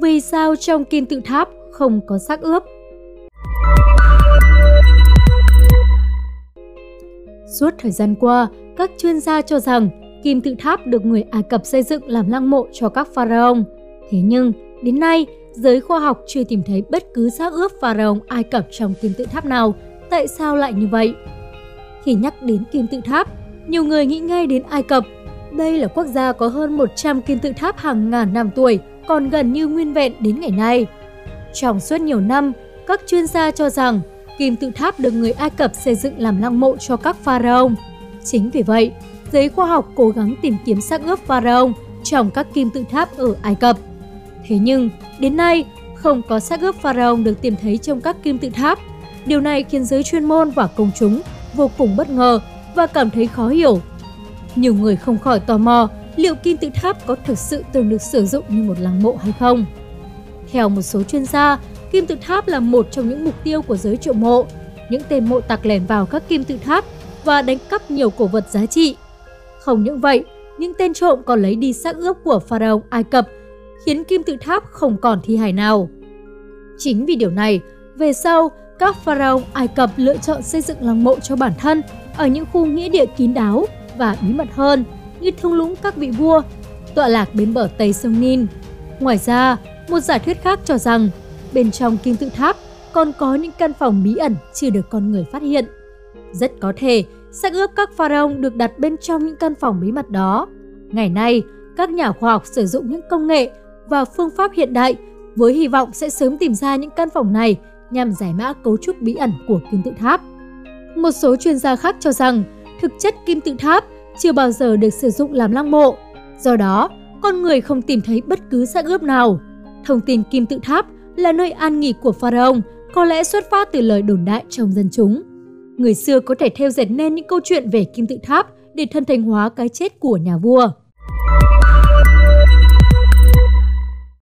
Vì sao trong kim tự tháp không có xác ướp? Suốt thời gian qua, các chuyên gia cho rằng kim tự tháp được người Ai Cập xây dựng làm lăng mộ cho các pharaoh. Thế nhưng, đến nay, giới khoa học chưa tìm thấy bất cứ xác ướp pharaoh Ai Cập trong kim tự tháp nào. Tại sao lại như vậy? Khi nhắc đến kim tự tháp, nhiều người nghĩ ngay đến Ai Cập. Đây là quốc gia có hơn 100 kim tự tháp hàng ngàn năm tuổi, còn gần như nguyên vẹn đến ngày nay. Trong suốt nhiều năm, các chuyên gia cho rằng kim tự tháp được người Ai Cập xây dựng làm lăng mộ cho các pharaoh. Chính vì vậy, giới khoa học cố gắng tìm kiếm xác ướp pharaoh trong các kim tự tháp ở Ai Cập. Thế nhưng, đến nay, không có xác ướp pharaoh được tìm thấy trong các kim tự tháp. Điều này khiến giới chuyên môn và công chúng vô cùng bất ngờ và cảm thấy khó hiểu. Nhiều người không khỏi tò mò liệu kim tự tháp có thực sự từng được sử dụng như một lăng mộ hay không. Theo một số chuyên gia, kim tự tháp là một trong những mục tiêu của giới trộm mộ. Những tên mộ tặc lẻn vào các kim tự tháp và đánh cắp nhiều cổ vật giá trị. Không những vậy, những tên trộm còn lấy đi xác ướp của pharaoh Ai Cập, khiến kim tự tháp không còn thi hài nào. Chính vì điều này, về sau, các pharaoh Ai Cập lựa chọn xây dựng lăng mộ cho bản thân ở những khu nghĩa địa kín đáo và bí mật hơn như thung lũng các vị vua, tọa lạc bên bờ Tây sông Nin. Ngoài ra, một giả thuyết khác cho rằng bên trong kim tự tháp còn có những căn phòng bí ẩn chưa được con người phát hiện. Rất có thể xác ướp các pharaoh được đặt bên trong những căn phòng bí mật đó. Ngày nay, các nhà khoa học sử dụng những công nghệ và phương pháp hiện đại với hy vọng sẽ sớm tìm ra những căn phòng này nhằm giải mã cấu trúc bí ẩn của kim tự tháp. Một số chuyên gia khác cho rằng thực chất kim tự tháp chưa bao giờ được sử dụng làm lăng mộ. Do đó, con người không tìm thấy bất cứ xác ướp nào. Thông tin kim tự tháp là nơi an nghỉ của pharaoh có lẽ xuất phát từ lời đồn đại trong dân chúng. Người xưa có thể theo dệt nên những câu chuyện về kim tự tháp để thân thành hóa cái chết của nhà vua.